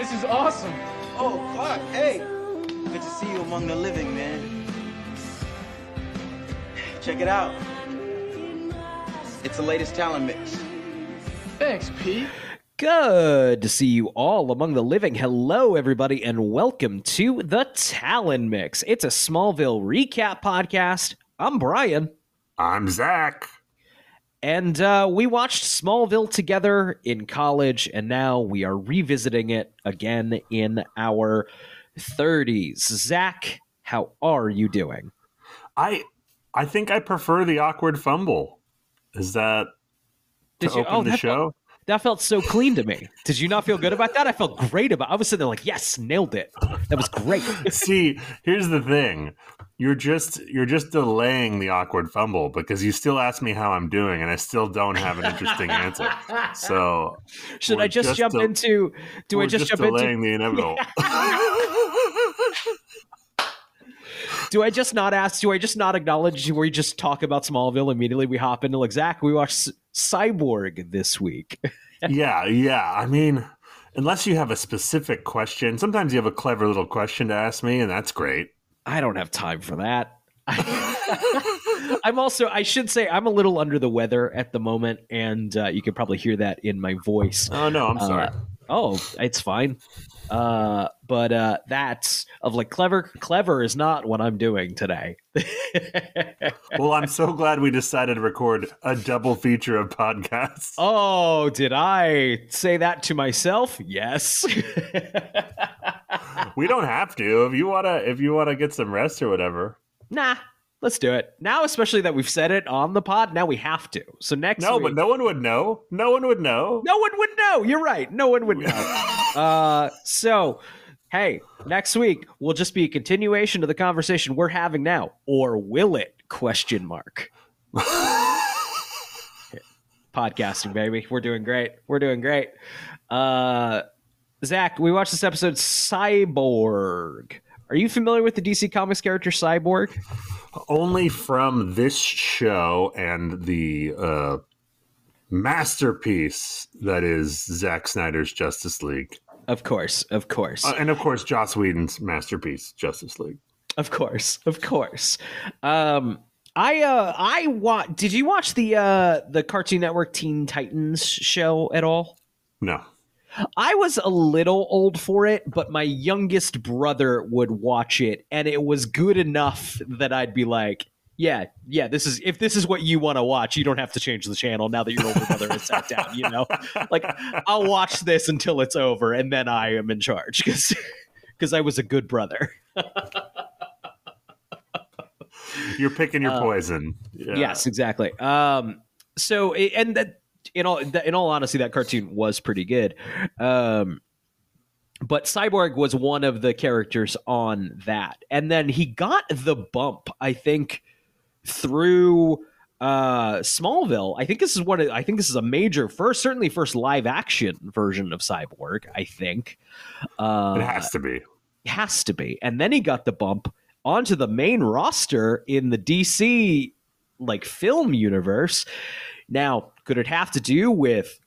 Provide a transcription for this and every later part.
This is awesome. Oh, fuck. hey. Good to see you among the living, man. Check it out. It's the latest talent mix. Thanks, Pete. Good to see you all among the living. Hello, everybody, and welcome to the Talon Mix. It's a Smallville recap podcast. I'm Brian, I'm Zach. And uh, we watched Smallville together in college, and now we are revisiting it again in our 30s. Zach, how are you doing? I I think I prefer the awkward fumble. Is that to Did you- open oh, the that show? That felt so clean to me. Did you not feel good about that? I felt great about. It. I was sitting there like, yes, nailed it. That was great. See, here's the thing. You're just you're just delaying the awkward fumble because you still ask me how I'm doing and I still don't have an interesting answer. So Should I just, just jump del- into? Do I just, jump into? delaying the inevitable? Do I just not ask? Do I just not acknowledge? Where we just talk about Smallville immediately? We hop into like Zach. We watched C- Cyborg this week. yeah, yeah. I mean, unless you have a specific question, sometimes you have a clever little question to ask me, and that's great. I don't have time for that. I'm also. I should say I'm a little under the weather at the moment, and uh, you can probably hear that in my voice. Oh no, I'm sorry. Uh, oh, it's fine. Uh, but uh, that's of like clever. Clever is not what I'm doing today. well, I'm so glad we decided to record a double feature of podcasts. oh, did I say that to myself? Yes. we don't have to if you wanna if you wanna get some rest or whatever. nah, let's do it now. Especially that we've said it on the pod. Now we have to. So next No, week, but no one would know. No one would know. no one would know. You're right. No one would know. uh, so, hey, next week will just be a continuation of the conversation we're having now, or will it? Question mark. Podcasting, baby. We're doing great. We're doing great. Uh, Zach, we watched this episode, Cyborg. Are you familiar with the DC Comics character Cyborg? Only from this show and the uh, masterpiece that is Zack Snyder's Justice League, Of course, of course. uh, and of course Joss Whedon's masterpiece Justice League. Of course, of course. Um, I uh, I wa- Did you watch the uh the Cartoon Network Teen Titans show at all? No, I was a little old for it, but my youngest brother would watch it, and it was good enough that I'd be like, "Yeah, yeah, this is if this is what you want to watch, you don't have to change the channel now that your older brother has sat down." You know, like I'll watch this until it's over, and then I am in charge because because I was a good brother. you're picking your Uh, poison. Yeah. Yes, exactly. Um, so and that in all in all honesty, that cartoon was pretty good. Um, but Cyborg was one of the characters on that, and then he got the bump. I think through uh Smallville. I think this is one. Of, I think this is a major first, certainly first live action version of Cyborg. I think uh, it has to be. has to be. And then he got the bump onto the main roster in the DC like film universe. Now, could it have to do with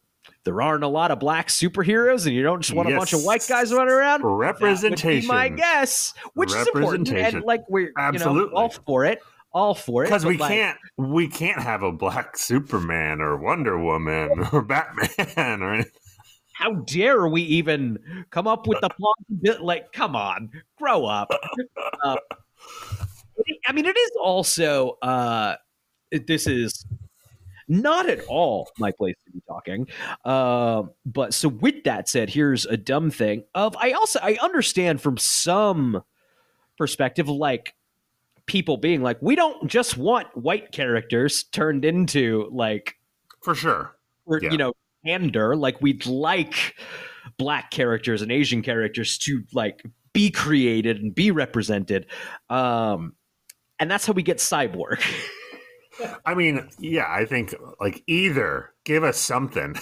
there aren't a lot of black superheroes and you don't just want a bunch of white guys running around? That would be Representation. my guess, which is important, and like we're you know, Absolutely. all for it, all for it. because we like, can't we can't have a black Superman or Wonder Woman or Batman or anything. How dare we even come up with the plausibility? Like, come on, grow up. Uh, I mean, it is also. Uh, this is not at all my place to be talking. Um, but so, with that said, here's a dumb thing. Of I also I understand from some perspective, like people being like, we don't just want white characters turned into like for sure. or Yeah. you know pander like we'd like black characters and asian characters to like be created and be represented um and that's how we get cyborg I mean, yeah, I think like either give us something.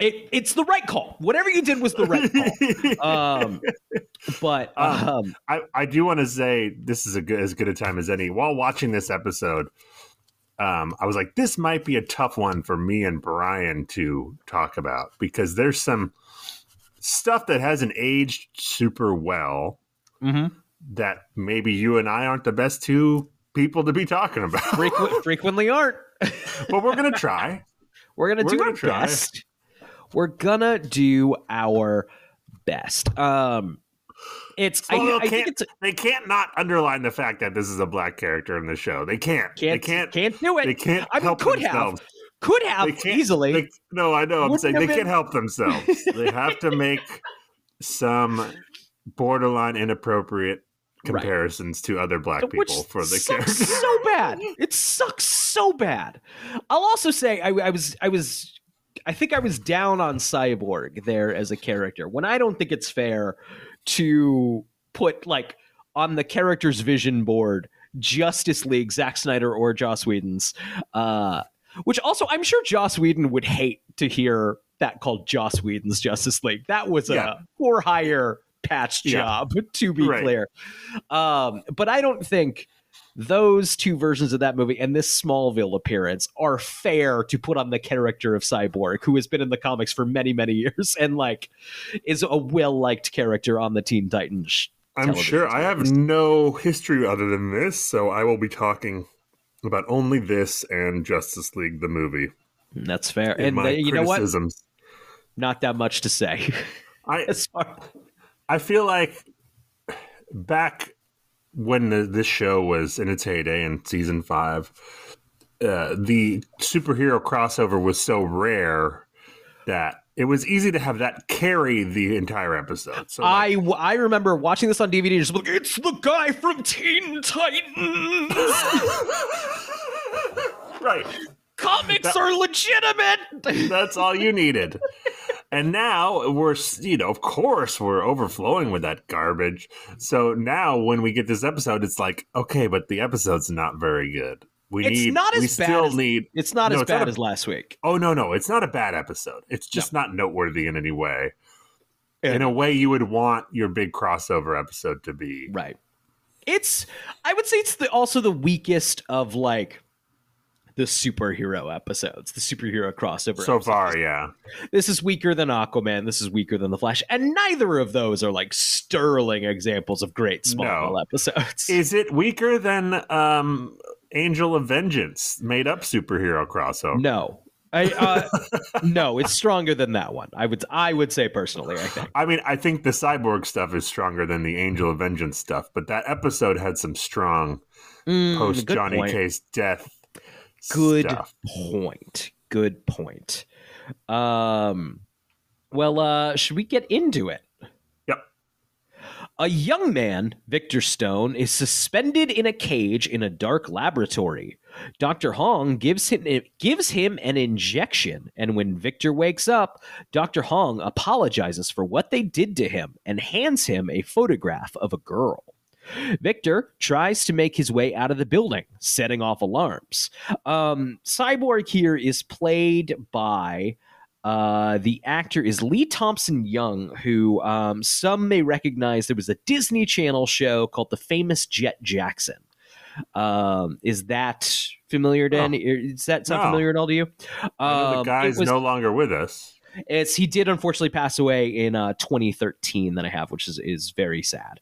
it, it's the right call whatever you did was the right call um but Um, um I, I do want to say this is a good as good a time as any. While watching this episode, um, I was like, this might be a tough one for me and Brian to talk about because there's some stuff that hasn't aged super well hmm that maybe you and I aren't the best two people to be talking about. Frequent, frequently aren't. but we're gonna try. We're gonna We're do gonna our try. best. We're gonna do our best. Um, it's I, I think it's They can't not underline the fact that this is a black character in the show. They can't. can't they can't. can't do it. They can't I mean, could have. Could have easily. They, no, I know. I'm saying they been- can't help themselves. they have to make some borderline inappropriate Right. comparisons to other black which people for the sucks character. so bad. It sucks so bad. I'll also say I, I was I was I think I was down on Cyborg there as a character when I don't think it's fair to put like on the character's vision board Justice League, Zack Snyder or Joss Whedon's. Uh, which also I'm sure Joss Whedon would hate to hear that called Joss Whedon's Justice League. That was a Yeah. for hire patch Yeah. job, to be Right. clear. Um, but I don't think those two versions of that movie and this Smallville appearance are fair to put on the character of Cyborg, who has been in the comics for many, many years and like is a well liked character on the Teen Titans. I'm sure I have no history other than this, so I will be talking about only this and Justice League the movie. That's fair. And my the- you know what? criticisms. Not that much to say. I as far I feel like back when the, this show was in its heyday in season five, uh, the superhero crossover was so rare that it was easy to have that carry the entire episode. So like, I, I remember watching this on DVD just like, it's the guy from Teen Titans. right, Comics That- are legitimate. that's all you needed. And now we're, you know, of course, we're overflowing with that garbage. So now when we get this episode, it's like, okay, but the episode's not very good. We It's need, not we as bad still as- need It's not No, as it's not bad a- as last week. Oh no, no, it's not a bad episode. It's just not noteworthy in any way. In a way you would want your big crossover episode to be. Right. It's I would say it's the, also the weakest of like the superhero episodes, the superhero crossover. So episodes. far, yeah. this is weaker than Aquaman. This is weaker than the Flash, and neither of those are like sterling examples of great Smallville No. episodes. Is it weaker than um Angel of Vengeance made up superhero crossover? no, I uh, no, it's stronger than that one. I would I would say personally. I think. I mean, I think the cyborg stuff is stronger than the Angel of Vengeance stuff, but that episode had some strong Mm, post Johnny. Case death Good stuff. point. Good point. Um, well, uh, should we get into it? Yep. A young man, Victor Stone, is suspended in a cage in a dark laboratory. Dr. Hong gives him gives him an injection, and when Victor wakes up, Dr. Hong apologizes for what they did to him and hands him a photograph of a girl. Victor tries to make his way out of the building, setting off alarms. Um, Cyborg here is played by uh, the actor is Lee Thompson Young, who um, some may recognize. There was a Disney Channel show called The Famous Jet Jackson. Um, is that familiar to Oh. any? Is that sound No. familiar at all to you? Um, the guy's was- no longer with us. It's he did unfortunately pass away in uh, 2013 that I have, which is is very sad.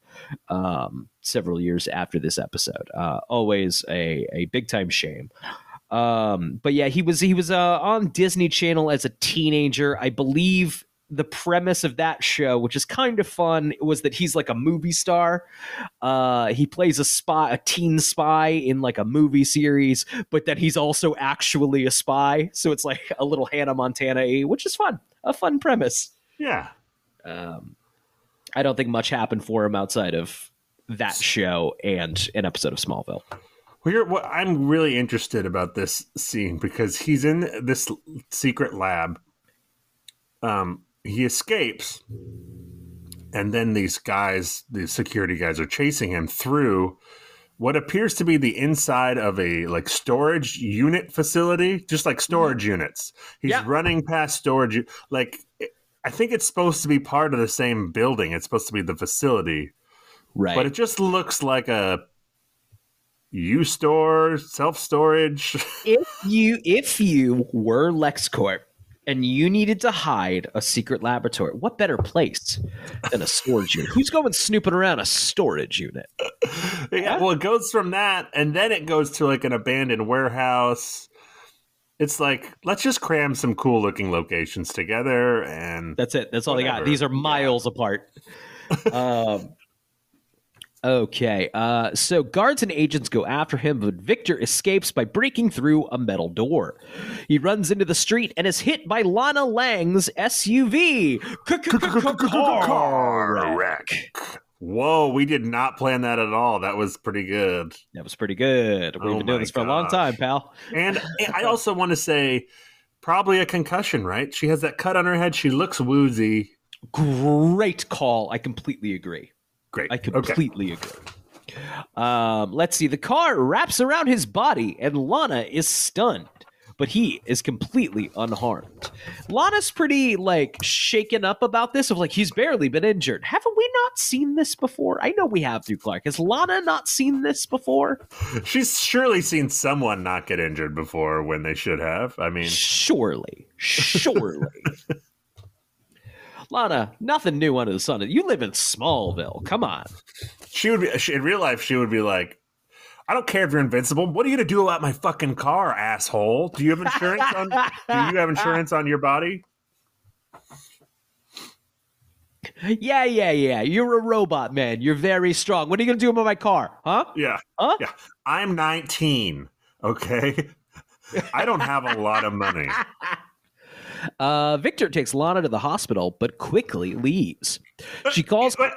Um, several years after this episode, uh, always a a big time shame. Um, but yeah, he was he was uh, on Disney Channel as a teenager, I believe. The premise of that show, which is kind of fun, was that he's like a movie star. Uh, he plays a spy, a teen spy in like a movie series, but that he's also actually a spy. So it's like a little Hannah Montana, which is fun, a fun premise. Yeah. Um, I don't think much happened for him outside of that show and an episode of Smallville. Well, you're, what I'm really interested about this scene because he's in this secret lab. Um, he escapes, and then these guys, the security guys, are chasing him through what appears to be the inside of a like storage unit facility, just like mm-hmm. storage units. He's Yeah. running past storage, like. I think it's supposed to be part of the same building. It's supposed to be the facility, Right. but it just looks like a U store, self storage. if you if you were LexCorp and you needed to hide a secret laboratory, what better place than a storage unit? Who's going snooping around a storage unit? yeah, well, it goes from that, and then it goes to like an abandoned warehouse. It's like let's just cram some cool looking locations together, and That's it. That's all they got. These are miles apart. um, okay. Uh, so guards and agents go after him, but Victor escapes by breaking through a metal door. He runs into the street and is hit by Lana Lang's SUV. Car wreck. whoa, we did not plan that at all. That was pretty good. That was pretty good. We've Oh been doing this for a long time, pal. And I also want to say, probably a concussion, right? She has that cut on her head. She looks woozy. Great call. I completely agree. Great. I Okay. completely agree. Um, let's see. The car wraps around his body, and Lana is stunned, but he is completely unharmed. Lana's pretty like shaken up about this. Of like he's barely been injured. Haven't we not seen this before? I know we have through Clark. Has Lana not seen this before? She's surely seen someone not get injured before when they should have. I mean, Surely, surely. Lana, nothing new under the sun. You live in Smallville. Come on. she would be she, in real life. She would be like, "I don't care if you're invincible. What are you gonna do about my fucking car, asshole? Do you have insurance on? do you have insurance on your body? Yeah, yeah, yeah. You're a robot, man. You're very strong. What are you gonna do about my car? Huh? Yeah, Huh? yeah. I'm 19. Okay, I don't have a lot of money. Uh, Victor takes Lana to the hospital, but quickly leaves. She calls. Uh,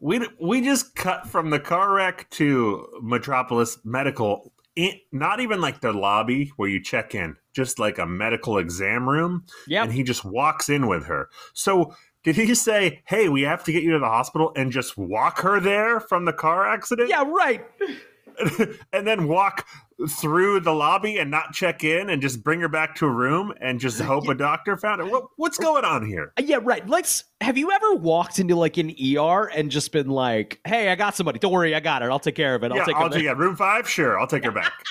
we we just cut from the car wreck to Metropolis Medical. Not even like the lobby where you check in, just like a medical exam room. Yeah, And he just walks in with her. So did he say, "Hey, we have to get you to the hospital," and just walk her there from the car accident? Yeah, right. and then walk through the lobby and not check in and just bring her back to a room and just hope a doctor found her. What, what's going on here? Uh, Yeah, right. Let's. Have you ever walked into like an ER and just been like, "Hey, I got somebody. Don't worry, I got it. I'll take care of it. I'll yeah, take I'll it." take yeah, room five. Sure, I'll take her back.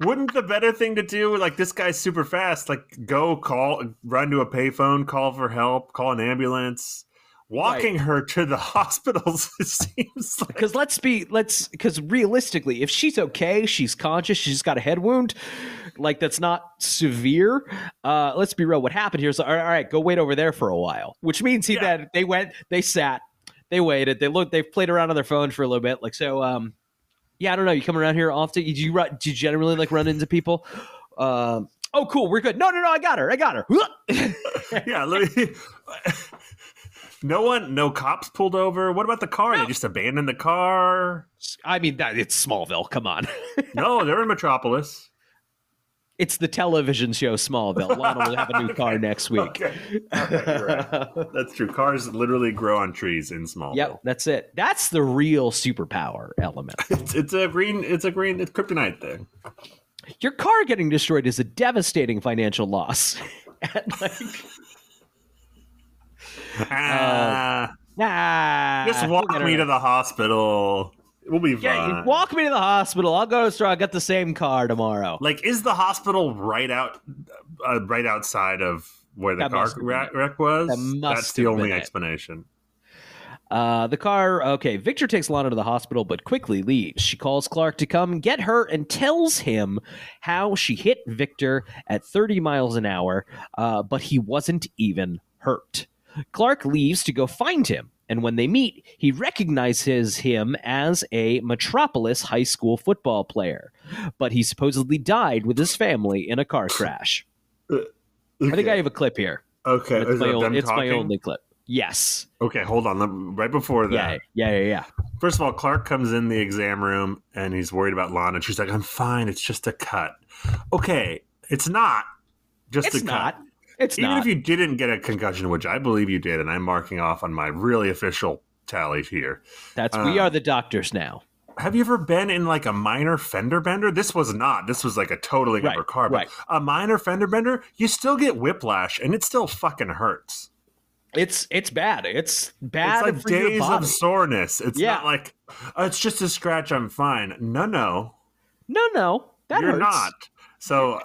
Wouldn't the better thing to do, like this guy's super fast, like go call, run to a payphone, call for help, call an ambulance. Walking her to the hospitals it seems like Because let's be let's because realistically, if she's okay, she's conscious, she's got a head wound, like that's not severe. Uh, let's be real. What happened here is all right, all right, go wait over there for a while, which means he Yeah. then they went, they sat, they waited, they looked, they played around on their phone for a little bit. Like so, um, yeah, I don't know. You come around here often? Do you? Do you generally like run into people? Um, oh, cool, we're good. No, no, no, I got her, I got her. yeah. Let me, no one, no cops pulled over. What about the car? They just abandoned the car. I mean, that it's Smallville. Come on. No, they're in Metropolis. It's the television show Smallville. Lana will have a new car next week. Okay, Okay, right. that's true. Cars literally grow on trees in Smallville. Yep, that's it. That's the real superpower element. It's, it's a green. It's a green. It's kryptonite thing. Your car getting destroyed is a devastating financial loss. Like, Ah, nah, just walk me to the hospital. We'll be Yeah, fine. walk me to the hospital. I'll go to the store. I'll get the same car tomorrow. like, is the hospital right out, uh, right outside of where the That car must have been wreck, wreck was? That That's the only explanation. Uh, the car, okay. Victor takes Lana to the hospital, but quickly leaves. She calls Clark to come get her and tells him how she hit Victor at 30 miles an hour, uh, but he wasn't even hurt. Clark leaves to go find him, and when they meet, he recognizes him as a Metropolis high school football player, but he supposedly died with his family in a car crash. I think I have a clip here. Okay, It's, my, it's my only clip. Yes. Okay, hold on. Right before that, Yeah, yeah, yeah, yeah. First of all, Clark comes in the exam room and he's worried about Lana. She's like, I'm fine. It's just a cut. Okay, it's not just It's a not. cut. It's Even not. if you didn't get a concussion, which I believe you did, and I'm marking off on my really official tally here. That's we uh, are the doctors now. Have you ever been in like a minor fender bender? This was not. This was like a totally Right, car. But right. a minor fender bender, you still get whiplash and it still fucking hurts. It's it's bad. It's bad it's like days of soreness. It's Yeah. not like, oh, it's just a scratch, I'm fine. No, no. no, no, that you're hurts. not. So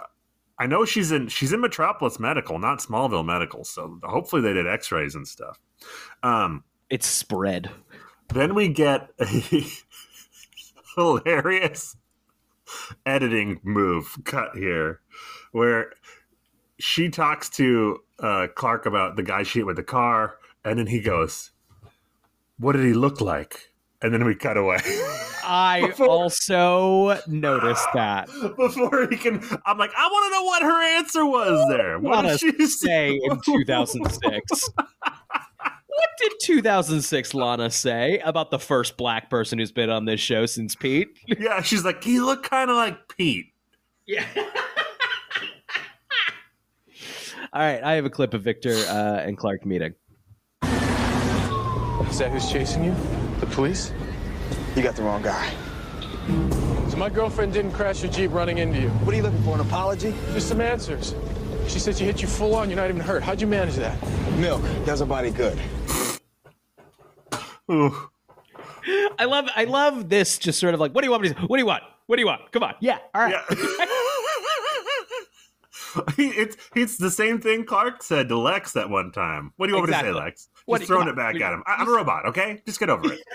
I know she's in she's in Metropolis Medical, not Smallville Medical. So hopefully they did X-rays and stuff. Um, It's spread. then we get a hilarious editing move cut here, where she talks to uh, Clark about the guy she hit with the car, and then he goes, "What did he look like?" And then we cut away. I Before- also noticed that. Before he can, I'm like, I want to know what her answer was there. What Lana did she say in 2006? what did 2006 Lana say about the first black person who's been on this show since Pete? Yeah, she's like, he looked kind of like Pete. Yeah. All right, I have a clip of Victor uh, and Clark meeting. Is that who's chasing you? The police? You got the wrong guy. So my girlfriend didn't crash your Jeep running into you. What are you looking for? An apology? Just some answers. She said she hit you full on, you're not even hurt. How'd you manage that? Milk does a body good. Ooh. I love, I love this. Just sort of like, what do you want me to? What do you want? What do you want? Come on, yeah, all right. Yeah. It's it's the same thing Clark said to Lex that one time. What do you want me to say, Lex? What- Just throwing it back at him. I, I'm a robot, okay? Just get over it.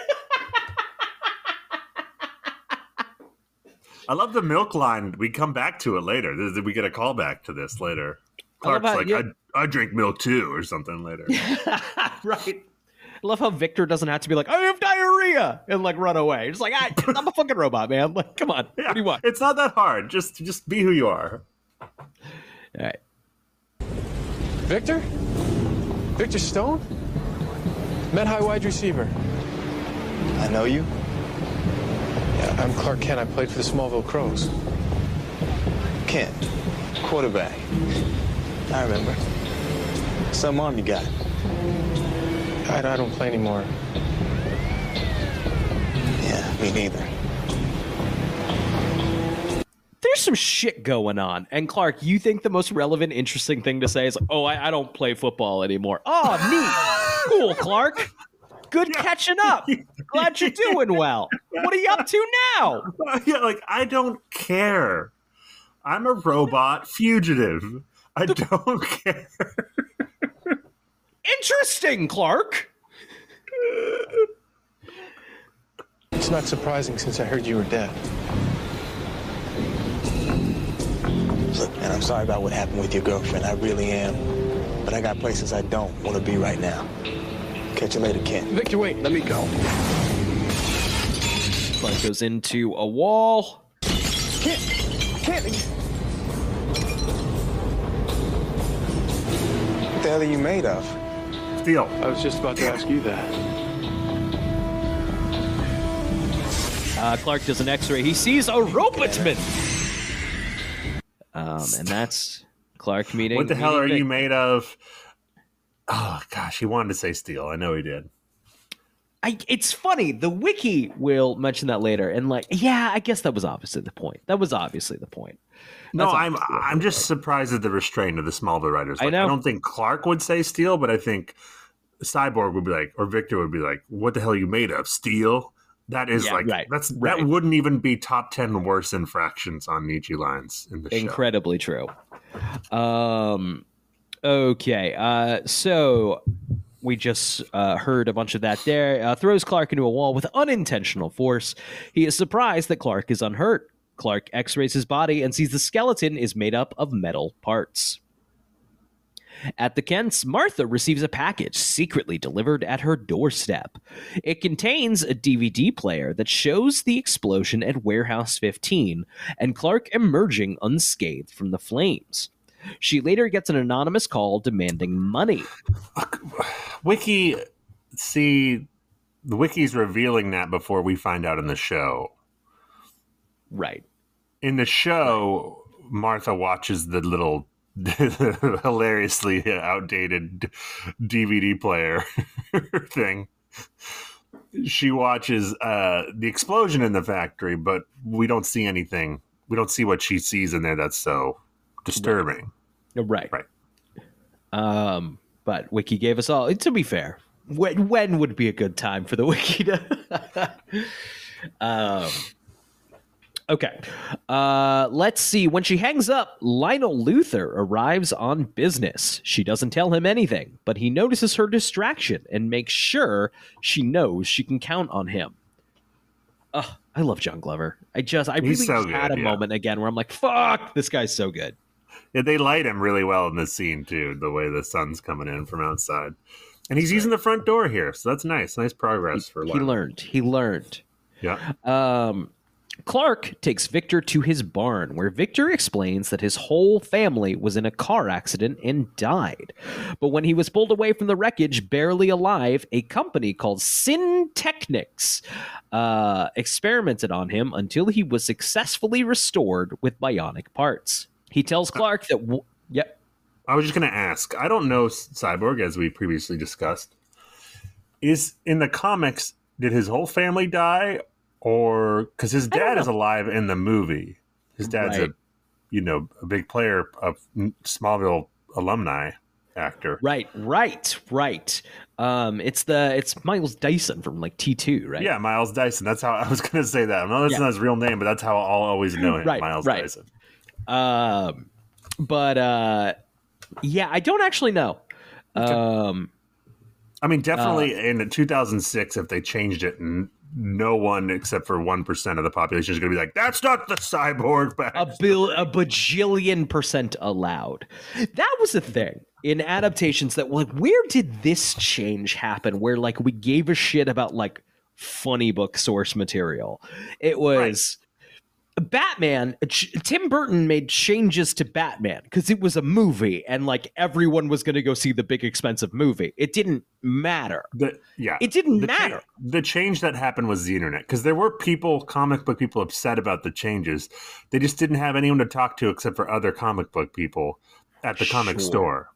I love the milk line. We come back to it later. We get a callback to this later. I Clark's how like, you- I, I drink milk too, or something later. right. I love how Victor doesn't have to be like, I have diarrhea, and like run away. It's like, I, I'm a fucking robot, man. Like, come on, Yeah, what do you want? It's not that hard. Just just be who you are. All right. Victor? Victor Stone? Met high wide receiver. I know you. Yeah, I'm Clark Kent. I played for the Smallville Crows. Kent, quarterback. I remember. Some arm you got. I, I don't play anymore. Yeah, me neither. There's some shit going on. And Clark, you think the most relevant, interesting thing to say is, oh, I, I don't play football anymore. Oh, neat. cool, Clark. Good catching up. Glad you're doing well. What are you up to now? yeah, like I don't care. I'm a robot fugitive. I don't care. Interesting, Clark. It's not surprising since I heard you were dead. Look, man, I'm sorry about what happened with your girlfriend. I really am. But I got places I don't want to be right now. Catch you later, Kent. Victor, wait. Let me go. Clark goes into a wall. Kent! Kent! What the hell are you made of? Steel. I was just about to ask you that. Uh, Clark does an X-ray. He sees a robotman. Um, and that's Clark meeting. What the hell are meeting you made of? Oh gosh, he wanted to say steel. I know he did. I, it's funny. The wiki will mention that later, and like, yeah, I guess that was obviously the point. That was obviously the point. No, I'm I'm just surprised at the restraint of the Smallville writers. I Like, know. I don't think Clark would say steel, but I think Cyborg would be like, or Victor would be like, "What the hell are you made of? Steel?" That is Yeah, like right, that's right. that wouldn't even be top ten worst infractions on Nietzsche lines in the show. incredibly true. Um, okay, uh, so we just uh, heard a bunch of that there. Uh, throws Clark into a wall with unintentional force. He is surprised that Clark is unhurt. Clark x rays his body and sees the skeleton is made up of metal parts. At the Kents, Martha receives a package secretly delivered at her doorstep. It contains a DVD player that shows the explosion at Warehouse 15 and Clark emerging unscathed from the flames. She later gets an anonymous call demanding money. Wiki, see, the wiki's revealing that before we find out in the show. Right. In the show, Martha watches the little hilariously outdated DVD player thing. She watches uh, the explosion in the factory, but we don't see anything. We don't see what she sees in there that's so disturbing. Right. Right. Um, but Wiki gave us all. To be fair, when when would be a good time for the Wiki to? um. Okay. Uh, let's see. When she hangs up, Lionel Luthor arrives on business. She doesn't tell him anything, but he notices her distraction and makes sure she knows she can count on him. Ugh, I love John Glover. I just, I He's really so just had good, a yeah. moment again where I'm like, fuck, this guy's so good. Yeah, they light him really well in this scene too. The way the sun's coming in from outside, and he's using the front door here, so that's nice. Nice progress for He learned. He learned. Yeah, Um, Clark takes Victor to his barn, where Victor explains that his whole family was in a car accident and died. But when he was pulled away from the wreckage, barely alive, a company called Syntechnics uh, experimented on him until he was successfully restored with bionic parts. He tells Clark that. W- yep. I was just gonna ask. I don't know Cyborg as we previously discussed. Is in the comics did his whole family die, or because his dad is alive in the movie? His dad's Right. a you know a big player of Smallville alumni actor. Right. Right. Right. Um, it's the it's Miles Dyson from like T two, right? Yeah, Miles Dyson. That's how I was going to say that. I know that's Yeah. not his real name, but that's how I'll always know him. Right, Miles right. Dyson. Um, but uh, yeah, I don't actually know. Um, I mean, definitely Uh, in 2006, if they changed it, n- no one except for one percent of the population is going to be like, "That's not the cyborg." Back. a bill, a bajillion percent allowed. That was the thing in adaptations that like, where did this change happen? Where like we gave a shit about like funny book source material. It was. Batman, Tim Burton made changes to Batman because it was a movie and like everyone was going to go see the big expensive movie. It didn't matter. The, yeah, It didn't the cha- matter. the change that happened was the internet because there were people, comic book people, upset about the changes. They just didn't have anyone to talk to except for other comic book people at the comic Sure. store.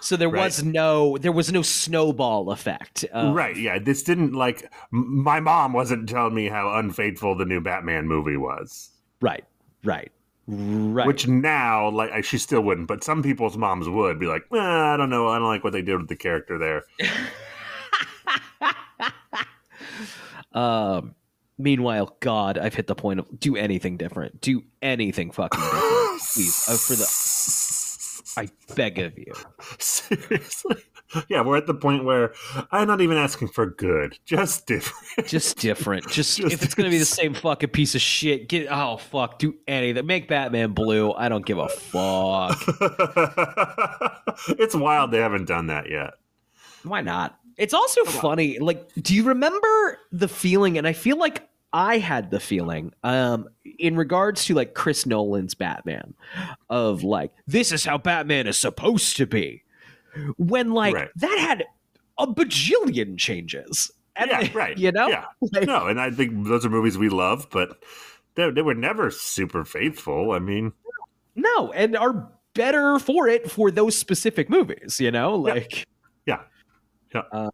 So there Right. was no there was no snowball effect. Right? Yeah, this didn't like. m- My mom wasn't telling me how unfaithful the new Batman movie was. Right. Right. Right. Which now, like, she still wouldn't, but some people's moms would be like, eh, I don't know, I don't like what they did with the character there. Um, meanwhile, God, I've hit the point of do anything different. Do anything fucking different, please. Uh, for the, I beg of you. Seriously? Yeah, we're at the point where I'm not even asking for good, just different. Just different. Just, Just- if it's gonna be the same fucking piece of shit, get oh fuck, do anything. Make Batman blue. I don't give a fuck. it's wild they haven't done that yet. Why not? It's also funny. Like, do you remember the feeling? And I feel like I had the feeling, um, in regards to like Chris Nolan's Batman, of like, this is how Batman is supposed to be. When like Right. that had a bajillion changes. And, yeah, right. You know? Yeah. Like, No, and I think those are movies we love, but they, they were never super faithful. I mean, no, and are better for it for those specific movies, you know? Like yeah. Yeah. Uh,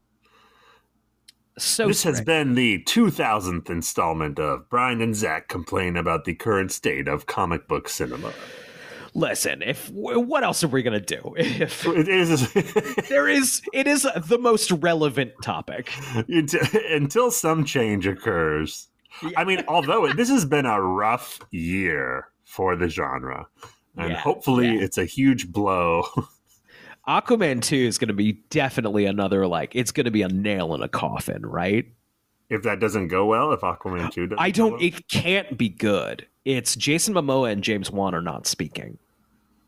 so this has been the 2000th installment of Brian and Zach complain about the current state of comic book cinema. listen, if what else are we gonna do? If It is there is it is the most relevant topic until, until some change occurs. I mean, although this has been a rough year for the genre, and Yeah, hopefully yeah. it's a huge blow. aquaman 2 is going to be definitely another like it's going to be a nail in a coffin right if that doesn't go well, if Aquaman 2 doesn't i don't well. it can't be good it's jason momoa and james wan are not speaking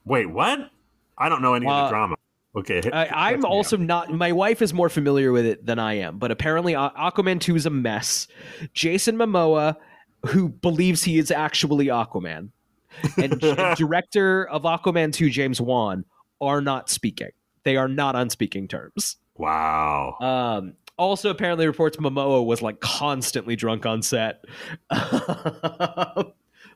Wait, what? I don't know any of Uh, the drama. Okay. I, I'm also up. not my wife is more familiar with it than i am but apparently aquaman 2 is a mess jason momoa who believes he is actually aquaman and, and director of aquaman 2 james wan are not speaking they are not on speaking terms Wow. Um, also, apparently, reports Momoa was like constantly drunk on set.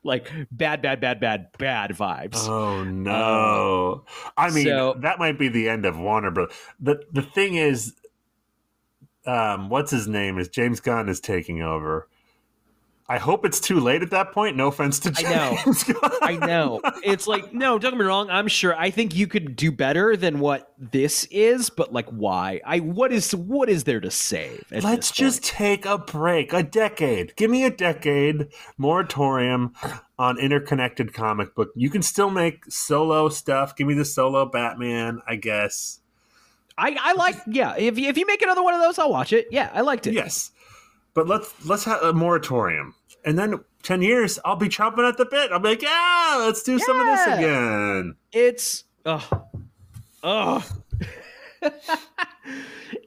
like bad, bad, bad, bad, bad vibes. Oh no! I mean, so- that might be the end of Warner Bros. the The thing is, um, what's his name is James Gunn is taking over. I hope it's too late at that point. No offense to I know. James. I know. It's like, no, don't get me wrong. I'm sure. I think you could do better than what this is, but like, why? I what is what is there to save? Let's just take a break. A decade. Give me a decade moratorium on interconnected comic book. You can still make solo stuff. Give me the solo Batman, I guess. I I like. Yeah, if you, if you make another one of those, I'll watch it. Yeah, I liked it. Yes. But let's let's have a moratorium. And then 10 years, I'll be chomping at the bit. I'll be like, yeah, let's do some of this again. It's oh oh.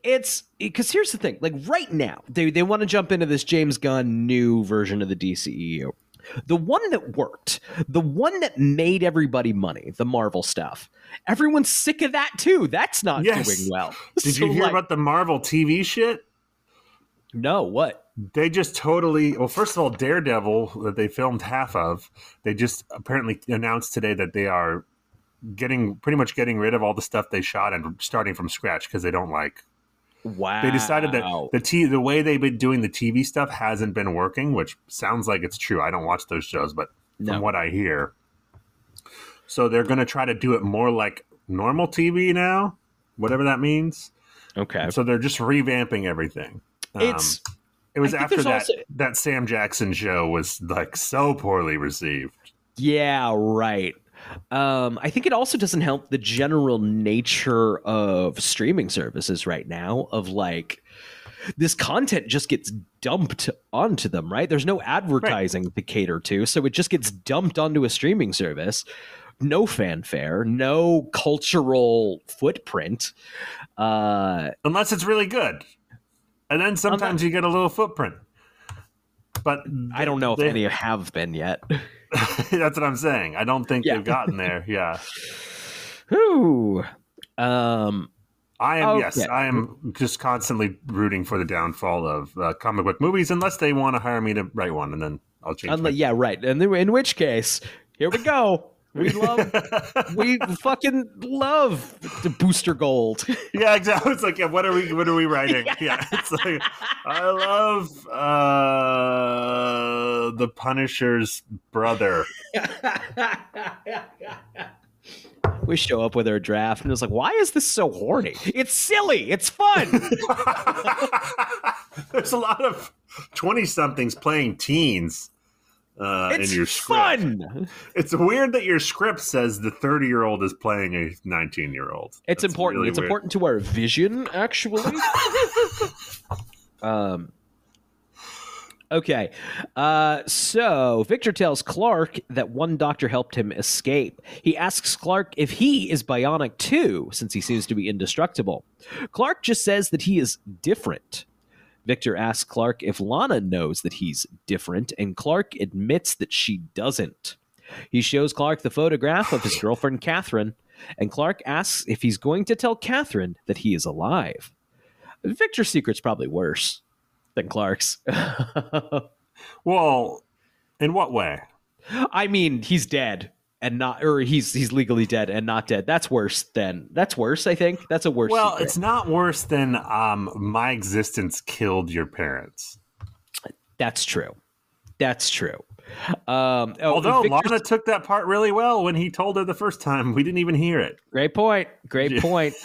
it's because here's the thing. Like right now, they they want to jump into this James Gunn new version of the DCEU. The one that worked, the one that made everybody money, the Marvel stuff. Everyone's sick of that too. That's not Yes. doing well. Did So, you hear like- about the Marvel TV shit? No, what? They just totally. Well, first of all, Daredevil that they filmed half of, they just apparently announced today that they are getting pretty much getting rid of all the stuff they shot and starting from scratch because they don't like. Wow. They decided that the t the way they've been doing the TV stuff hasn't been working, which sounds like it's true. I don't watch those shows, but from what I hear, so they're going to try to do it more like normal TV now, whatever that means. okay. So they're just revamping everything. Um, It's it was I after that also- that Sam Jackson show was like so poorly received. Yeah, right. Um, I think it also doesn't help the general nature of streaming services right now of like this content just gets dumped onto them, right? There's no advertising to cater to, so it just gets dumped onto a streaming service. No fanfare, no cultural footprint. Uh, Unless it's really good. And then sometimes you get a little footprint. But I don't know if they- any have been yet. that's what I'm saying. I don't think Yeah. they've gotten there. Yeah. Whew. Um, I am yes, I am just constantly rooting for the downfall of uh, comic book movies unless they want to hire me to write one and then I'll change. Unlike, my- yeah, right. And in which case, here we go. We love, we fucking love the booster gold. yeah, exactly. It's like, yeah, what are we what are we writing? yeah. It's like I love uh the Punisher's brother. we show up with our draft, and it's like, why is this so horny? It's silly. It's fun. There's a lot of 20 somethings playing teens uh, It's in your script. fun. It's weird that your script says the 30 year old is playing a 19 year old. It's important. it's important to our vision, actually. um. Okay, uh, so Victor tells Clark that one doctor helped him escape. He asks Clark if he is bionic too, since he seems to be indestructible. Clark just says that he is different. Victor asks Clark if Lana knows that he's different, and Clark admits that she doesn't. He shows Clark the photograph of his girlfriend Catherine, and Clark asks if he's going to tell Catherine that he is alive. Victor's secret's probably worse than Clark's. Well, in what way? I mean, he's dead and not, or he's he's legally dead and not dead. That's worse than that's worse. I think that's a worse. Well, secret. it's not worse than um, my existence killed your parents. that's true. That's true. Um, oh, Although Victor's- Lana took that part really well when he told her the first time, we didn't even hear it. Great point. Great point.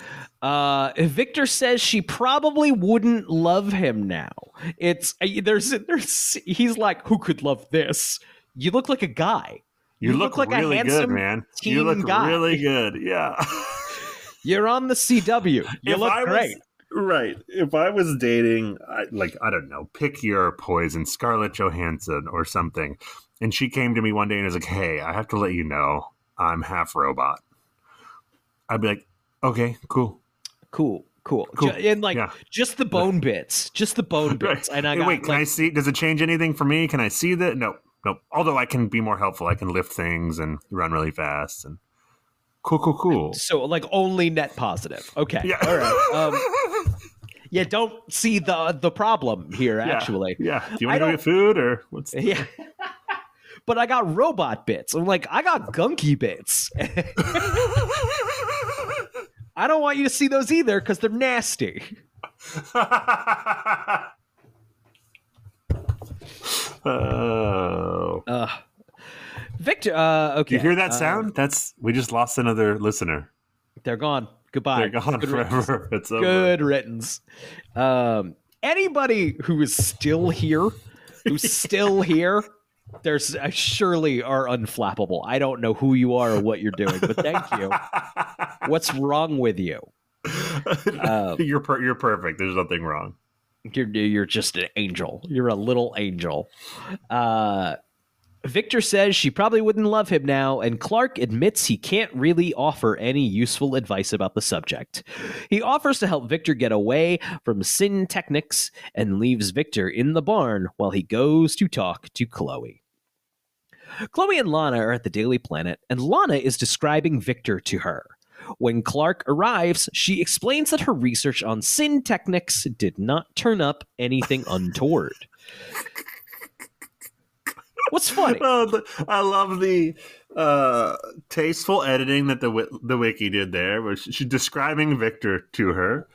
Uh, Victor says she probably wouldn't love him now. It's uh, there's there's he's like who could love this? You look like a guy. You, You look, look like a really good, handsome man. You look guy. really good. Yeah. You're on the CW. You If look I was- great. right. If I was dating, I, like, I don't know, pick your poison, Scarlett Johansson or something, and she came to me one day and was like, hey, I have to let you know I'm half robot. I'd be like, okay, cool. Cool. Cool. Cool. And like Yeah. just the bone bits. Just the bone Right. bits. And I got wait, can I see? Does it change anything for me? Can I see that? No, no. Although I can be more helpful, I can lift things and run really fast and cool, cool, cool. so like only net positive. Okay. Yeah. All right. Um, yeah, don't see the the problem here Yeah. actually. Yeah. Do you I want to go get food or what's? Yeah. but I got robot bits. I'm like, I got gunky bits. I don't want you to see those either because they're nasty. Oh. Uh, Victor. Uh, okay. You hear that uh, sound? That's we just lost another listener. they're gone. Goodbye. They're gone Good riddance. forever. It's over. Good riddance. Um, anybody who is still here, who's still here, there's uh, surely are unflappable. I don't know who you are or what you're doing, but thank you. What's wrong with you? Um, you're per- you're perfect. There's nothing wrong. You're you're just an angel. You're a little angel. Uh, Victor says she probably wouldn't love him now, and Clark admits he can't really offer any useful advice about the subject. He offers to help Victor get away from Syntechnics and leaves Victor in the barn while he goes to talk to Chloe. Chloe and Lana are at the Daily Planet, and Lana is describing Victor to her. When Clark arrives, she explains that her research on Syntechnics did not turn up anything untoward. What's funny? The- I love the uh, tasteful editing that the the wiki did there. Where she's describing Victor to her.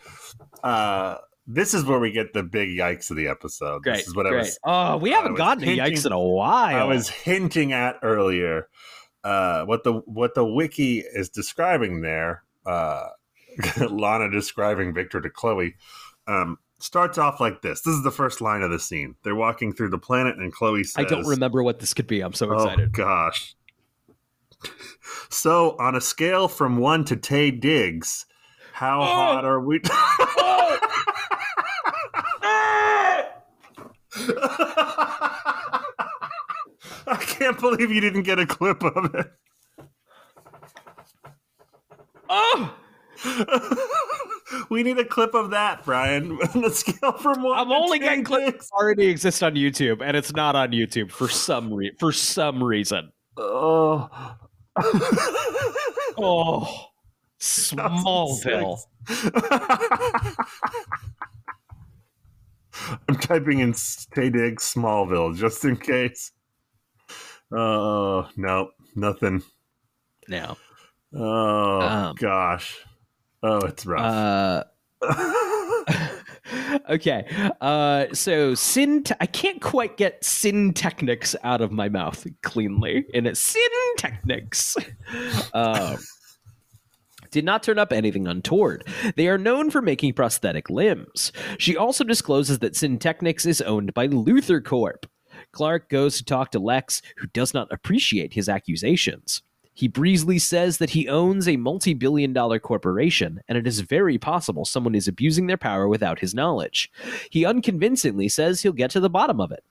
Uh, this is where we get the big yikes of the episode. Great. This is what I great. was oh, we haven't gotten hinting- yikes in a while. I was hinting at earlier. Uh, what the what the wiki is describing there, uh, Lana describing Victor to Chloe, um, starts off like this. This is the first line of the scene. They're walking through the planet, and Chloe says, I don't remember what this could be. I'm so excited." Oh gosh! So, on a scale from one to Taye Diggs, how Oh! hot are we? I can't believe you didn't get a clip of it. Oh, we need a clip of that, Brian. A scale from one, I'm only getting clips already exist on YouTube, and it's not on YouTube for some re- for some reason. Oh, Oh, Smallville. I'm typing in Taye Diggs Smallville just in case. Oh no, nothing. No. Oh Um, gosh. Oh, it's rough. uh, okay. Uh, so sin. Te- I can't quite get sin technics out of my mouth cleanly. And it's sin technics. Um, did not turn up anything untoward. They are known for making prosthetic limbs. She also discloses that Syntechnics is owned by LuthorCorp. Clark goes to talk to Lex, who does not appreciate his accusations. He breezily says that he owns a multi billion dollar corporation, and it is very possible someone is abusing their power without his knowledge. He unconvincingly says he'll get to the bottom of it.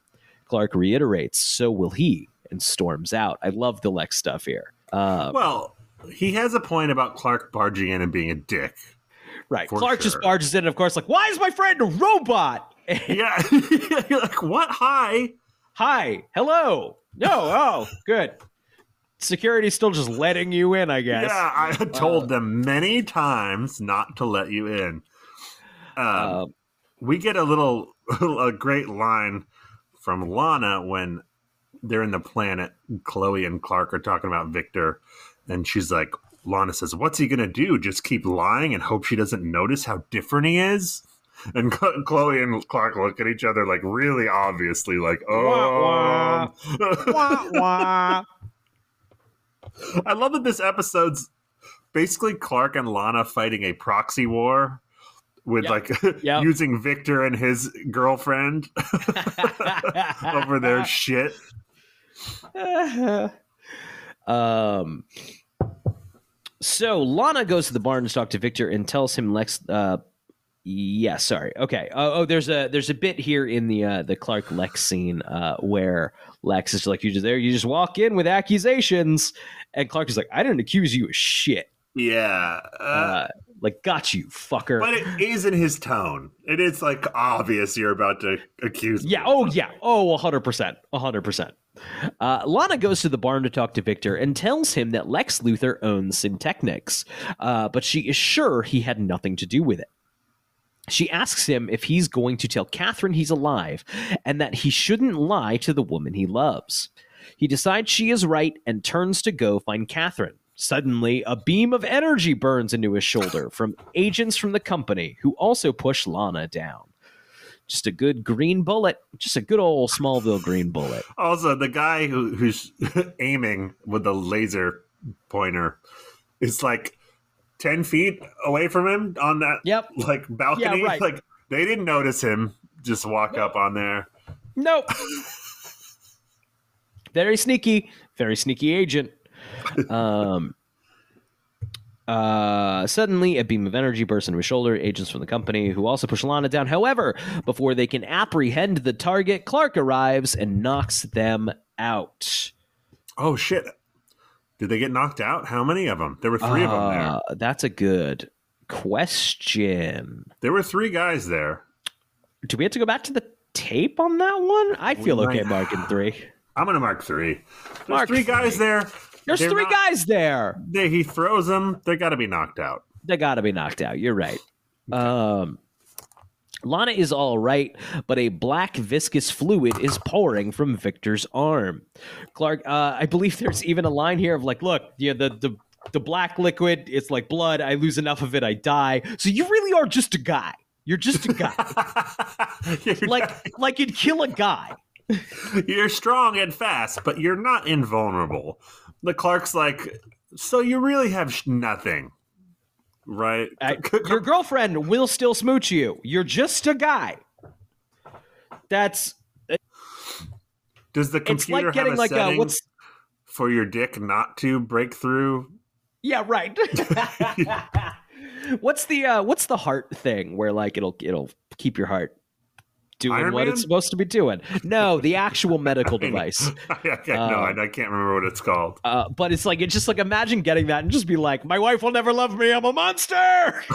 Clark reiterates, so will he, and storms out. I love the Lex stuff here. Uh, well, he has a point about Clark barging in and being a dick. right. Clark just barges in, and of course, like, why is my friend a robot? Yeah, like, what? Hi. Hi, hello. No, oh, good. Security's still just letting you in, I guess. Yeah, I told them many times not to let you in. Um, Um, we get a little a great line from Lana when they're in the planet. Chloe and Clark are talking about Victor, and she's like, Lana says, "What's he gonna do? Just keep lying and hope she doesn't notice how different he is?" And Chloe and Clark look at each other like really obviously, like, Wah, "Oh." wah, wah. I love that this episode's basically Clark and Lana fighting a proxy war with Yep. like Yep. using Victor and his girlfriend over their shit. um. So Lana goes to the barn to talk to Victor and tells him Lex. Uh, yeah, sorry. Okay. Oh, oh, there's a there's a bit here in the uh, the Clark Lex scene uh, where Lex is like, "You just there, you just walk in with accusations," and Clark is like, "I didn't accuse you of shit." Yeah. Uh, Uh, like, got you, fucker. but it is in his tone. It is like obvious you're about to accuse. me. Yeah. Oh, yeah. Oh, 100%. 100%. Uh, Lana goes to the barn to talk to Victor and tells him that Lex Luthor owns Syntechnics, uh, but she is sure he had nothing to do with it. She asks him if he's going to tell Catherine he's alive and that he shouldn't lie to the woman he loves. He decides she is right and turns to go find Catherine. Suddenly, a beam of energy burns into his shoulder from agents from the company who also push Lana down. Just a good green bullet. Just a good old Smallville green bullet. Also, the guy who, who's aiming with the laser pointer is like ten feet away from him on that Yep. like balcony. Yeah, right. Like they didn't notice him just walk up on there. Nope. very sneaky, very sneaky agent. Um, uh, suddenly, a beam of energy bursts into his shoulder. Agents from the company who also push Lana down. However, before they can apprehend the target, Clark arrives and knocks them out. Oh shit! Did they get knocked out? How many of them? There were three of them there. Uh, That's a good question. There were three guys there. Do we have to go back to the tape on that one? I feel We okay might- marking three. I'm gonna mark three. There's Mark three guys three. there. There's They're three not- guys there. They, he throws them. They got to be knocked out. they got to be knocked out. You're right. Um, Lana is all right, but a black viscous fluid is pouring from Victor's arm. Clark, uh, I believe there's even a line here of like, look, yeah, the the the black liquid, it's like blood. I lose enough of it, I die. So you really are just a guy. You're just a guy. like like you'd kill a guy. you're strong and fast, but you're not invulnerable. The Clark's like, so you really have sh- nothing, right? I- your girlfriend will still smooch you. You're just a guy. That's Does the computer like have a like setting what's for your dick not to break through? Yeah, right. what's the uh what's the heart thing where like it'll it'll keep your heart doing Iron what Man? it's supposed to be doing? No, the actual medical device. I, can't- no, I, I can't remember what it's called. Uh, but it's like it's just like imagine getting that and just be like, my wife will never love me. I'm a monster.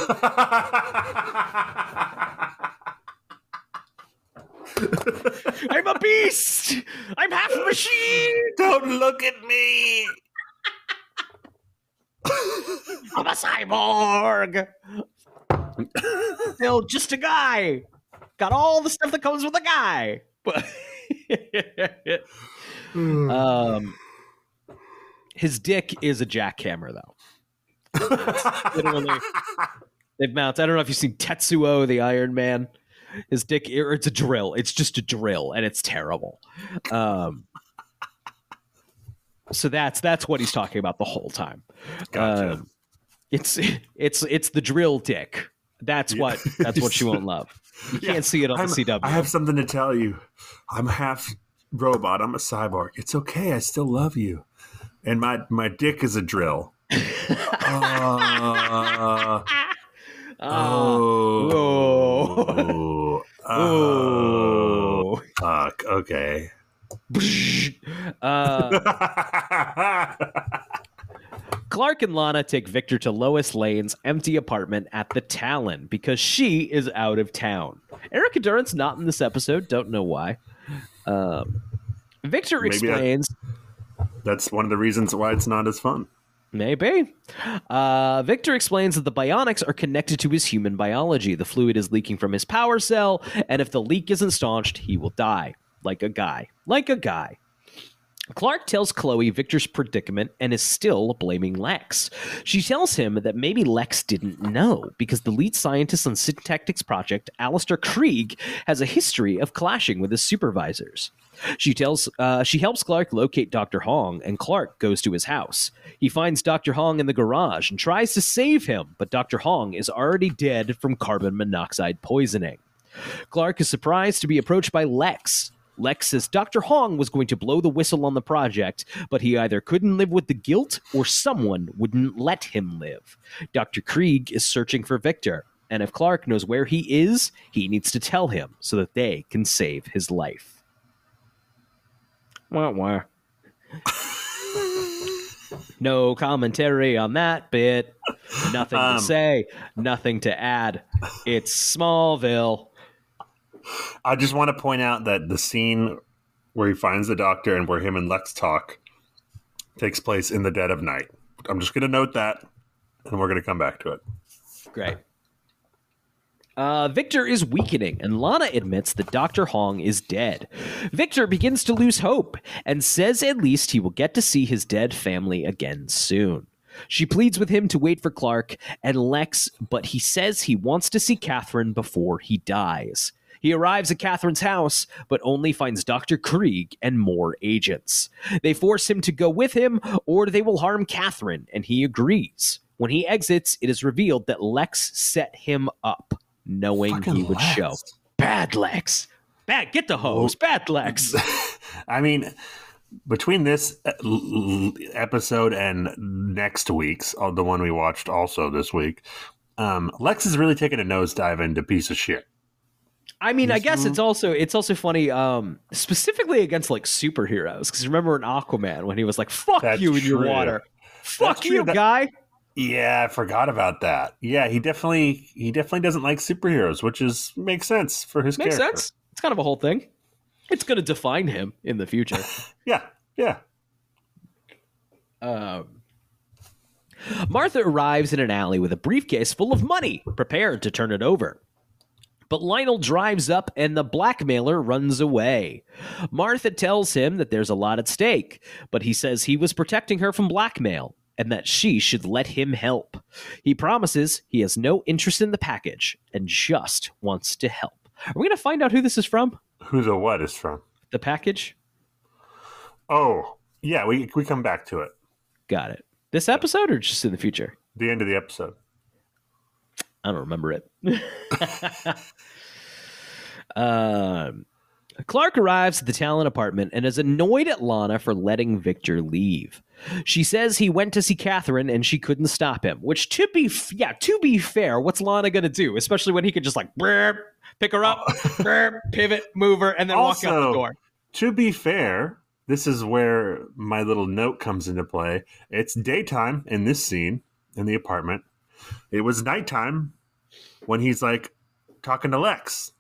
I'm a beast. I'm half machine. Don't look at me. I'm a cyborg. Still just a guy. Got all the stuff that comes with a guy. But um his dick is a jackhammer though. Literally. They've mounted. I don't know if you've seen Tetsuo the Iron Man. His dick, it's a drill. It's just a drill and it's terrible. Um so that's that's what he's talking about the whole time. Gotcha. Um, it's it's it's the drill dick. That's Yeah. what that's what she won't love. You Yeah, can't see it on I'm- the CW. I have something to tell you. I'm half robot. I'm a cyborg. It's okay. I still love you. And my my dick is a drill. Uh, Ah, oh, oh, oh. fuck. Okay. Uh, And Lana take Victor to Lois Lane's empty apartment at the Talon because she is out of town. Erica Durance's not in this episode. Don't know why. Um, Victor Maybe explains. That's one of the reasons why it's not as fun. Maybe. Uh, Victor explains that the bionics are connected to his human biology. The fluid is leaking from his power cell, and if the leak isn't staunched, he will die. Like a guy. Like a guy. Clark tells Chloe Victor's predicament and is still blaming Lex. She tells him that maybe Lex didn't know because the lead scientist on Syntactics Project, Alistair Krieg, has a history of clashing with his supervisors. She tells uh, she helps Clark locate Dr. Hong, and Clark goes to his house. He finds Dr. Hong in the garage and tries to save him, but Dr. Hong is already dead from carbon monoxide poisoning. Clark is surprised to be approached by Lex. Lex says Dr. Hong was going to blow the whistle on the project, but he either couldn't live with the guilt or someone wouldn't let him live. Dr. Krieg is searching for Victor, and if Clark knows where he is, he needs to tell him so that they can save his life. Wah, wah. no commentary on that bit. Nothing Um, to say, nothing to add. It's Smallville. I just want to point out that the scene where he finds the doctor and where him and Lex talk takes place in the dead of night. I'm just going to note that, and we're going to come back to it. Great. Uh, Victor is weakening, and Lana admits that Dr. Hong is dead. Victor begins to lose hope and says at least he will get to see his dead family again soon. She pleads with him to wait for Clark and Lex, but he says he wants to see Catherine before he dies. He arrives at Catherine's house, but only finds Dr. Krieg and more agents. They force him to go with him, or they will harm Catherine, and he agrees. When he exits, it is revealed that Lex set him up, knowing Fucking he would Lex. show. Bad Lex. Bad, get the hose. Bad Lex. I mean, between this uh, episode and next week's, uh, the one we watched also this week, um, Lex is really taking a nosedive into piece of shit. I mean, I guess it's also it's also funny, um, specifically against like superheroes. Because remember in Aquaman when he was like, "Fuck That's you in your water, fuck That's you, That- guy." Yeah, I forgot about that. Yeah, he definitely he definitely doesn't like superheroes, which is makes sense for his Makes character. sense. It's kind of a whole thing. It's going to define him in the future. Yeah, yeah. Um, Martha arrives in an alley with a briefcase full of money, prepared to turn it over. But Lionel drives up and the blackmailer runs away. Martha tells him that there's a lot at stake, but he says he was protecting her from blackmail and that she should let him help. He promises he has no interest in the package and just wants to help. Are we going to find out who this is from? Who the what is from? The package? Oh, yeah. We we come back to it. Got it. This episode or just in the future? The end of the episode. I don't remember it. Um, Clark arrives at the Talon apartment and is annoyed at Lana for letting Victor leave. She says he went to see Catherine and she couldn't stop him. Which, to be f- yeah, to be fair, what's Lana gonna do? Especially when he could just like pick her up, brr, pivot, move her, and then walk out the door. To be fair, this is where my little note comes into play. It's daytime in this scene in the apartment. It was nighttime when he's like talking to Lex.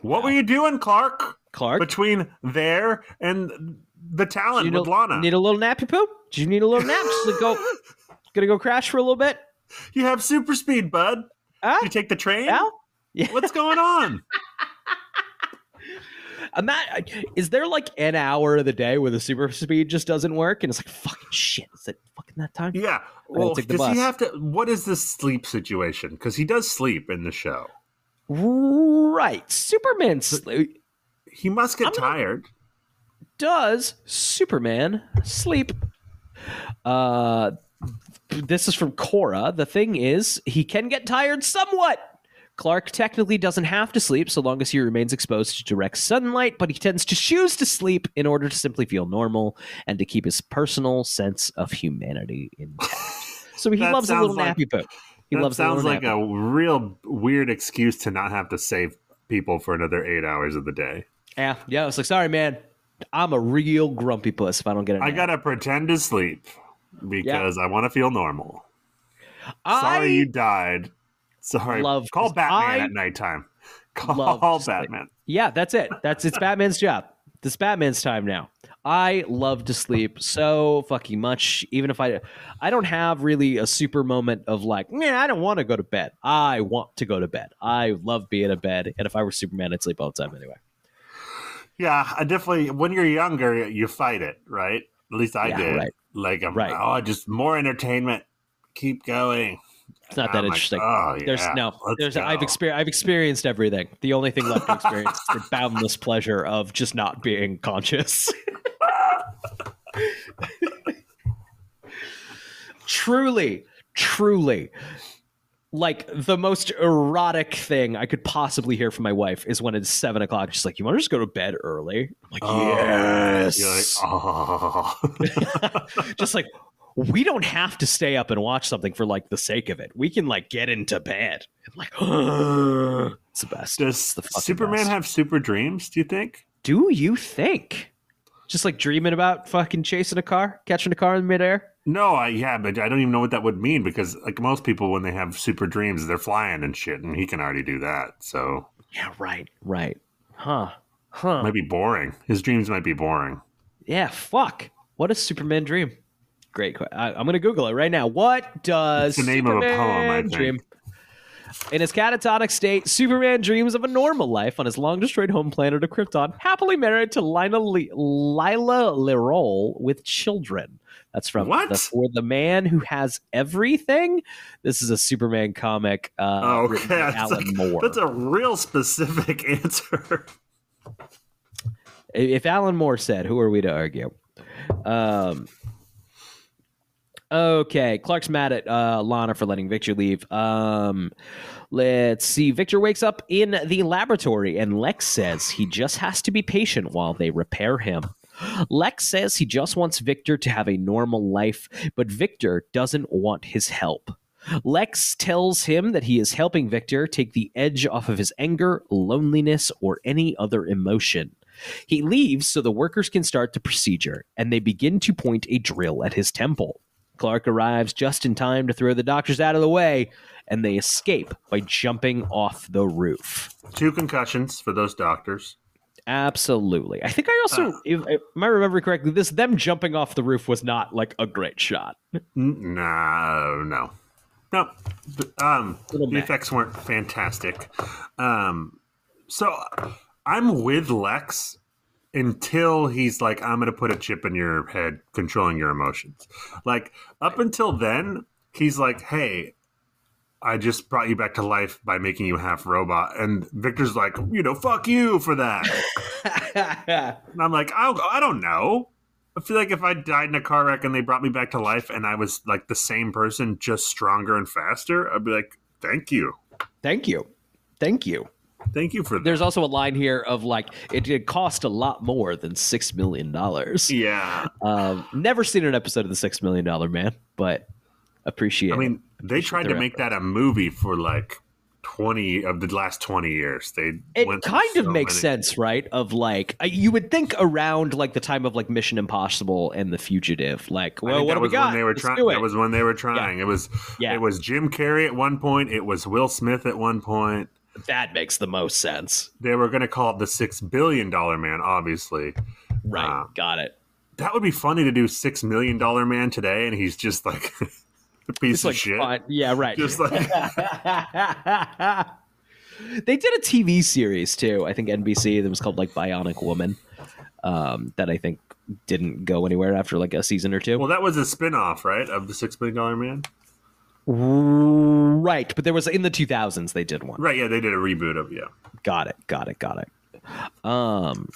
What were you doing, Clark? Clark, Between there and the Talon with need, Lana. need a little nappy poop? Do you need a little nap? Just go, gonna go crash for a little bit? you have super speed, bud. Huh? You take the train? Al? Yeah. What's going on? I'm not. Is there like an hour of the day where the super speed just doesn't work, and it's like fucking shit? Is it fucking that time? Yeah. Well, does he have to? What is this sleep situation? Because he does sleep in the show. Right. Superman sl- He must get I'm tired. does Superman sleep? Uh, this is from Quora. The thing is, he can get tired somewhat. Clark technically doesn't have to sleep so long as he remains exposed to direct sunlight, but he tends to choose to sleep in order to simply feel normal and to keep his personal sense of humanity intact. So he loves a little like- nappy poop. He loves a sounds little like nappy. a real weird excuse to not have to save people for another eight hours of the day. Yeah, yeah. I was like, sorry, man. I'm a real grumpy puss if I don't get a I gotta pretend to sleep because I want to feel normal. I Sorry you died. Sorry. love- Call Batman I at nighttime. love Call sleep. Batman. Yeah, that's it. That's it's Batman's job. This Batman's time now. I love to sleep so fucking much. Even if I, I don't have really a super moment of like, man, I don't want to go to bed. I want to go to bed. I love being in bed, and if I were Superman, I'd sleep all the time anyway. Yeah, I definitely. When you're younger, you fight it, right? At least I Yeah, did. right. Like, I'm, Right. oh, just more entertainment. Keep going. It's not that I'm like, interesting. oh, yeah. There's no, let's there's go. I've experienced I've experienced everything. The only thing left to experience is the boundless pleasure of just not being conscious. truly, truly, like the most erotic thing I could possibly hear from my wife is when it's seven o'clock. She's like, "You want to just go to bed early?" I'm like, Oh, "Yes." You're like, oh. just like we don't have to stay up and watch something for like the sake of it. We can like get into bed. And like it's the best. Does the Superman best. have super dreams? Do you think? Do you think? Just like dreaming about fucking chasing a car, catching a car in midair? No, I yeah, but I don't even know what that would mean because like most people when they have super dreams, they're flying and shit, and he can already do that. So Yeah, right, right. Huh. Huh. might be boring. His dreams might be boring. Yeah, fuck. What does Superman dream? Great question. I'm going to Google it right now. What does It's the name of a poem, I think. dream? In his catatonic state, Superman dreams of a normal life on his long destroyed home planet of Krypton, happily married to Lyla, Le- Lyla Ler-Rol with children. That's from What? the, for the man who has everything. This is a Superman comic. Uh, Oh, okay. by That's Alan a, Moore. that's a real specific answer. if Alan Moore said, who are we to argue? Um, okay, Clark's mad at uh, Lana for letting Victor leave. Um, let's see. Victor wakes up in the laboratory, and Lex says he just has to be patient while they repair him. Lex says he just wants Victor to have a normal life, but Victor doesn't want his help. Lex tells him that he is helping Victor take the edge off of his anger, loneliness, or any other emotion. He leaves so the workers can start the procedure, and they begin to point a drill at his temple. Clark arrives just in time to throw the doctors out of the way, and they escape by jumping off the roof. Two concussions for those doctors. Absolutely. I think I also, if, if I remember correctly, this them jumping off the roof was not like a great shot. No, no, no. Um, the meh. effects weren't fantastic. Um, so I'm with Lex until he's like, "I'm going to put a chip in your head, controlling your emotions." Like up until then, he's like, "Hey." I just brought you back to life by making you half robot, and Victor's like, you know, fuck you for that. And I'm like, I, I don't know. I feel like if I died in a car wreck and they brought me back to life and I was like the same person, just stronger and faster, I'd be like, thank you. Thank you. Thank you. Thank you for that. There's also a line here of like, it did cost a lot more than $6 million. yeah. Um, never seen an episode of The Six Million Dollar Man, but appreciate it. I mean, they tried to make that a movie for like 20 of the last 20 years. They it went kind of so makes many- sense, right? Of like, you would think around like the time of like Mission Impossible and The Fugitive, like, well, what do we was got? when they were trying. it. That was when they were trying. It was Yeah. it was Jim Carrey at one point. It was Will Smith at one point. That makes the most sense, They were going to call it the six billion dollar man. Obviously, right? Wow. Got it. that would be funny to do six million dollar man today, and he's just like a piece It's of like, shit. fine. yeah, right. Just like they did a TV series too. I think NBC that was called like Bionic Woman. Um, that I think didn't go anywhere after like a season or two. well, that was a spin off, right, of the six billion dollar man. Right, but there was in the 2000s they did one. Right? Yeah, they did a reboot of yeah. Got it. Got it. Got it. Um.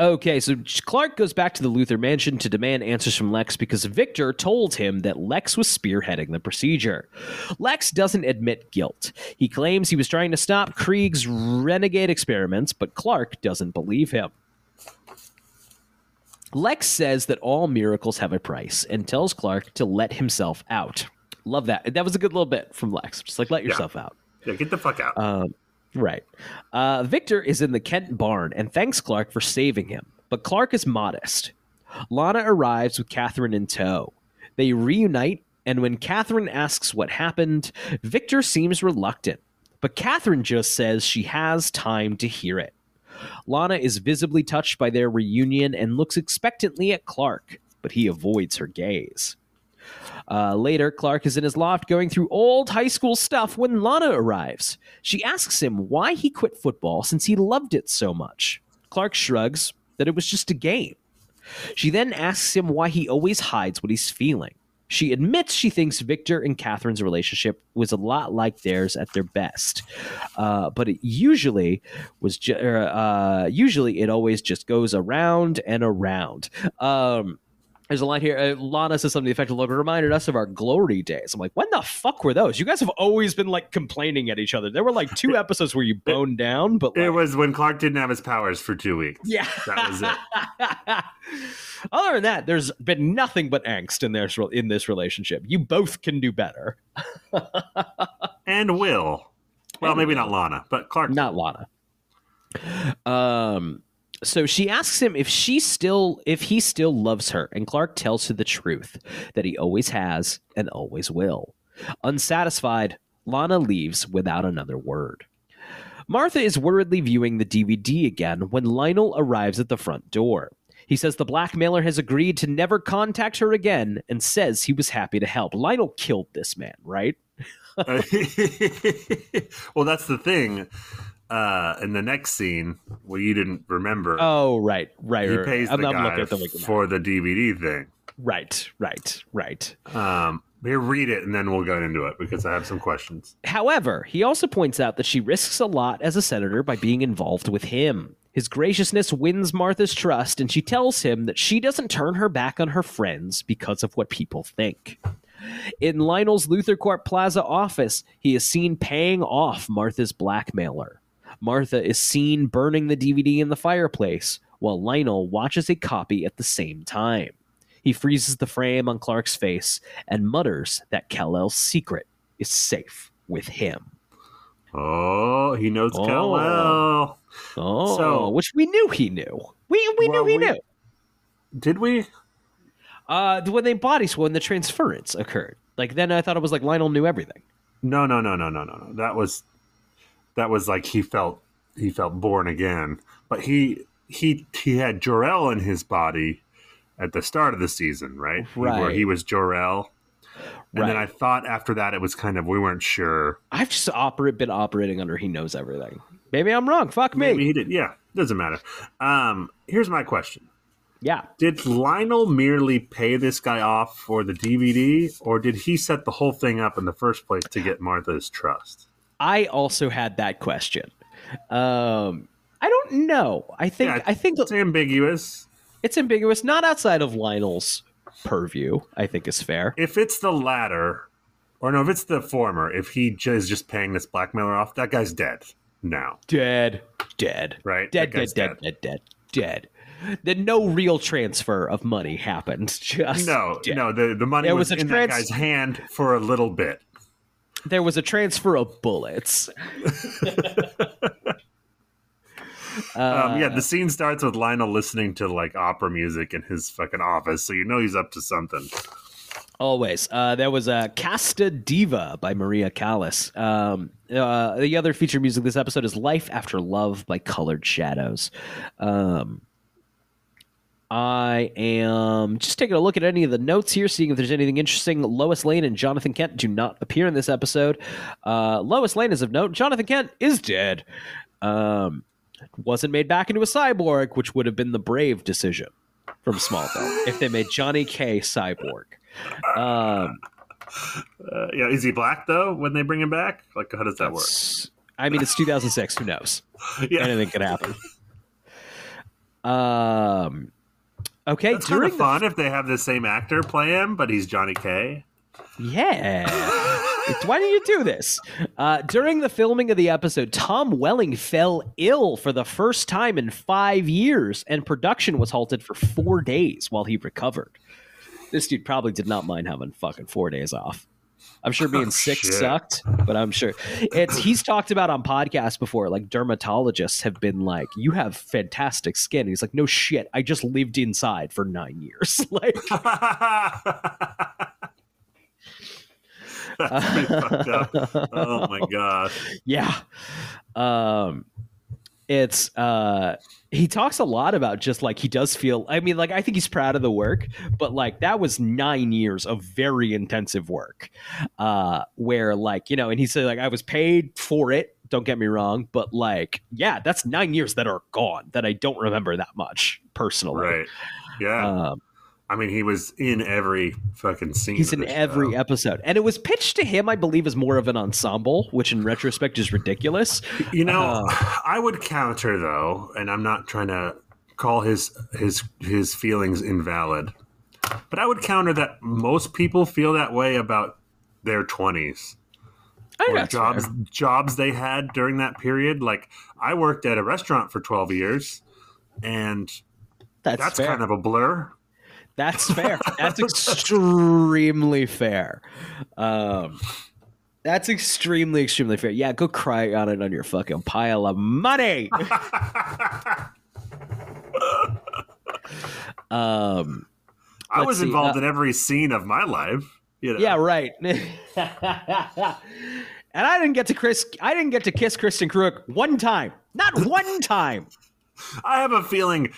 Okay, so Clark goes back to the Luthor mansion to demand answers from Lex because Victor told him that Lex was spearheading the procedure. Lex doesn't admit guilt. He claims he was trying to stop Krieg's renegade experiments, but Clark doesn't believe him. Lex says that all miracles have a price and tells Clark to let himself out. Love that. That was a good little bit from Lex. Just like let yourself out. Yeah, get the fuck out. Um, right. Uh, Victor is in the Kent barn and thanks Clark for saving him, but Clark is modest. Lana arrives with Catherine in tow. They reunite, and when Catherine asks what happened, Victor seems reluctant, but Catherine just says she has time to hear it. Lana is visibly touched by their reunion and looks expectantly at Clark, but he avoids her gaze. Uh, later, Clark is in his loft going through old high school stuff when Lana arrives. She asks him why he quit football since he loved it so much. Clark shrugs that it was just a game. She then asks him why he always hides what he's feeling. She admits she thinks Victor and Catherine's relationship was a lot like theirs at their best, uh, but it usually was. Ju- er, uh, usually, it always just goes around and around. Um, there's a line here. Uh, Lana says something to the effect of, "Look, it reminded us of our glory days." I'm like, when the fuck were those? You guys have always been like complaining at each other. There were like two episodes where you boned down, but it was when Clark didn't have his powers for two weeks. yeah, That was it. Other than that, there's been nothing but angst in this in this relationship. You both can do better. And Will. Well, And maybe not Lana, but Clark. not Lana. Um, so she asks him if she still if he still loves her, and Clark tells her the truth that he always has and always will. Unsatisfied, Lana leaves without another word. Martha is worriedly viewing the DVD again when Lionel arrives at the front door. He says the blackmailer has agreed to never contact her again and says he was happy to help. Lionel killed this man, right? well, that's the thing. Uh, in the next scene, well, you didn't remember. Oh, right, right. he right, pays right. the I'm, guy at the for the DVD thing. Right, right, right. Um, here, read it, and then we'll get into it because I have some questions. However, he also points out that she risks a lot as a senator by being involved with him. His graciousness wins Martha's trust, and she tells him that she doesn't turn her back on her friends because of what people think. In Lionel's LuthorCorp Plaza office, he is seen paying off Martha's blackmailer. Martha is seen burning the DVD in the fireplace, while Lionel watches a copy at the same time. He freezes the frame on Clark's face and mutters that Kal-El's secret is safe with him. Oh, he knows Oh. Kal-El. Oh, So- which we knew he knew. We we Well, knew he we- knew. Did we? Uh, when they body when the transference occurred, like then I thought it was like Lionel knew everything. No, no, no, no, no, no, no. That was that was like he felt he felt born again. But he he he had Jor-El in his body at the start of the season, right? Right. Where he was Jor-El. And then I thought after that it was kind of we weren't sure. I've just operate been operating under he knows everything. Maybe I'm wrong. Fuck me. Maybe he did. Yeah, doesn't matter. Um, here's my question. Yeah. Did Lionel merely pay this guy off for the DVD, or did he set the whole thing up in the first place to get Martha's trust? I also had that question. Um, I don't know. I think Yeah, I think It's ambiguous. it's ambiguous. Not outside of Lionel's purview. I think is fair. If it's the latter, or no, if it's the former, if he is just paying this blackmailer off, that guy's dead now, Dead. Dead. right? Dead. Dead. Dead. Dead. Dead. Dead. Then no real transfer of money happened. Just No, dead. no, the, the money was, in trans- that guy's hand for a little bit. There was a transfer of bullets. Um, yeah, Uh, the scene starts with Lionel listening to like opera music in his fucking office, so you know he's up to something. Always. Uh, there was a Casta Diva by Maria Callas. Um, uh, the other feature music this episode is Life After Love by Colored Shadows. Um, I am just taking a look at any of the notes here, seeing if there's anything interesting. Lois Lane and Jonathan Kent do not appear in this episode. Uh, Lois Lane is of note. Jonathan Kent is dead. Um, wasn't made back into a cyborg, which would have been the brave decision from Smallville if they made Johnny K cyborg. Um, Uh, yeah, is he black though when they bring him back? Like, how does that work? I mean, it's 2006. Who knows? Yeah, Anything could happen. Um. Okay, it's kind of the fun if they have the same actor play him, but he's Johnny K. Yeah. Why do you do this? Uh, during the filming of the episode, Tom Welling fell ill for the first time in five years, and production was halted for four days while he recovered. This dude probably did not mind having fucking four days off. I'm sure being Oh, sick shit. sucked, but I'm sure it's he's talked about on podcasts before. Like dermatologists have been like, "You have fantastic skin." He's like, "No shit, I just lived inside for nine years." like, That's pretty fucked up. Oh my gosh. yeah um it's uh he talks a lot about just like he does feel i mean like i think he's proud of the work but like that was nine years of very intensive work uh where like you know and he said like i was paid for it don't get me wrong but like yeah that's nine years that are gone that i don't remember that much personally Right. Yeah. um I mean, he was in every fucking scene. He's in every show. episode. And it was pitched to him, I believe, as more of an ensemble, which in retrospect is ridiculous. You know, Uh, I would counter though, and I'm not trying to call his his his feelings invalid, but I would counter that most people feel that way about their 20s I or jobs fair. jobs they had during that period. Like I worked at a restaurant for 12 years, and That's, that's kind of a blur. That's fair. That's extremely fair. Um, that's extremely, extremely fair. Yeah, go cry on it on your fucking pile of money. um, I was see, involved uh, in every scene of my life. You know? yeah, right. and I didn't get to Chris. I didn't get to kiss Kristin Kreuk one time. Not one time. I have a feeling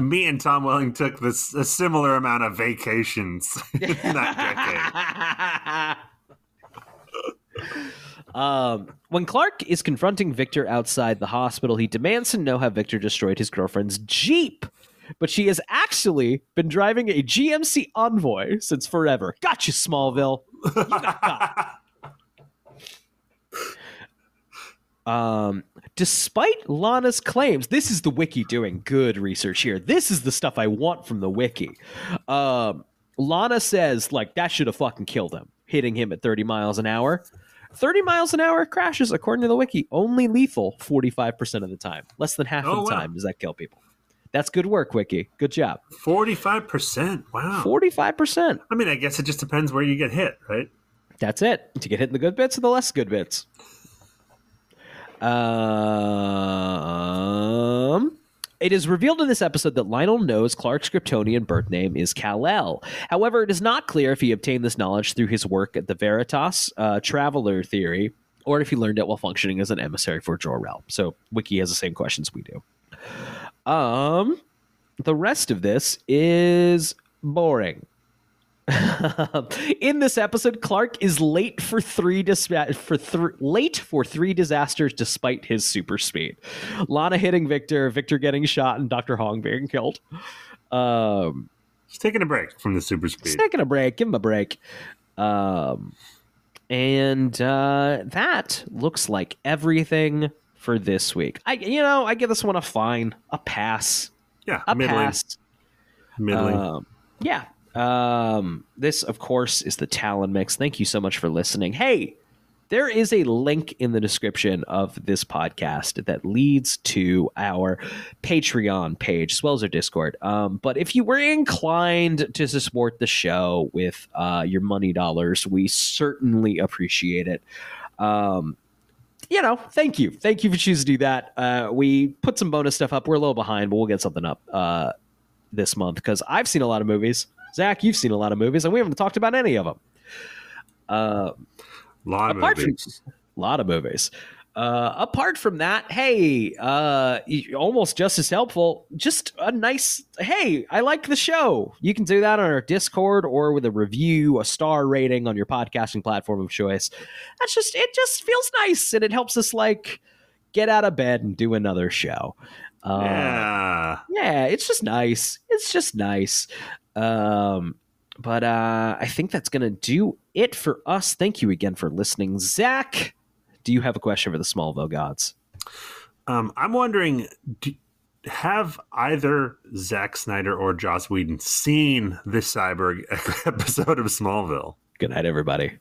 me and Tom Welling took this a similar amount of vacations in that decade. Um, when Clark is confronting Victor outside the hospital, he demands to know how Victor destroyed his girlfriend's Jeep. But she has actually been driving a GMC Envoy since forever. Gotcha, Smallville. You got. Um, despite Lana's claims, this is the wiki doing good research here. This is the stuff I want from the wiki. Um, Lana says like that should have fucking killed him, hitting him at 30 miles an hour. 30 miles an hour crashes, according to the wiki, only lethal 45% of the time. Less than half Oh, of the wow. time does that kill people. That's good work, wiki. Good job. Forty-five percent. Wow. 45%. I mean, I guess it just depends where you get hit, right? That's it. To get hit in the good bits or the less good bits. Um, it is revealed in this episode that Lionel knows Clark's Kryptonian birth name is Kal-El. However, it is not clear if he obtained this knowledge through his work at the Veritas uh, Traveler Theory or if he learned it while functioning as an emissary for Jor-El. So, Wiki has the same questions we do. Um, the rest of this is boring. In this episode, Clark is late for three dis- for th- late for three disasters despite his super speed. Lana hitting Victor, Victor getting shot, and Doctor Hong being killed. Um, He's taking a break from the super speed. He's taking a break. Give him a break. Um, and uh, that looks like everything for this week. I, you know, I give this one a fine, a pass, Yeah, a middling. pass. Middling. Um, yeah. Um, this, of course, is the Talon Mix. Thank you so much for listening. Hey, there is a link in the description of this podcast that leads to our Patreon page as well as our Discord. Um, but if you were inclined to support the show with uh, your money dollars, we certainly appreciate it. Um, you know, thank you. Thank you for choosing to do that. Uh, we put some bonus stuff up. We're a little behind, but we'll get something up uh, this month because I've seen a lot of movies. Zach, you've seen a lot of movies, and we haven't talked about any of them. Uh, lot of from- movies. a lot of movies. Uh, apart from that, hey, uh, almost just as helpful. Just a nice, hey, I like the show. You can do that on our Discord or with a review, a star rating on your podcasting platform of choice. That's just, it just feels nice and it helps us like get out of bed and do another show. Uh, yeah. yeah, it's just nice. It's just nice. Um, but uh, I think that's going to do it for us. Thank you again for listening. Zach, do you have a question for the Smallville gods? Um, I'm wondering, do, have either Zack Snyder or Joss Whedon seen this Cyborg episode of Smallville? Good night, everybody.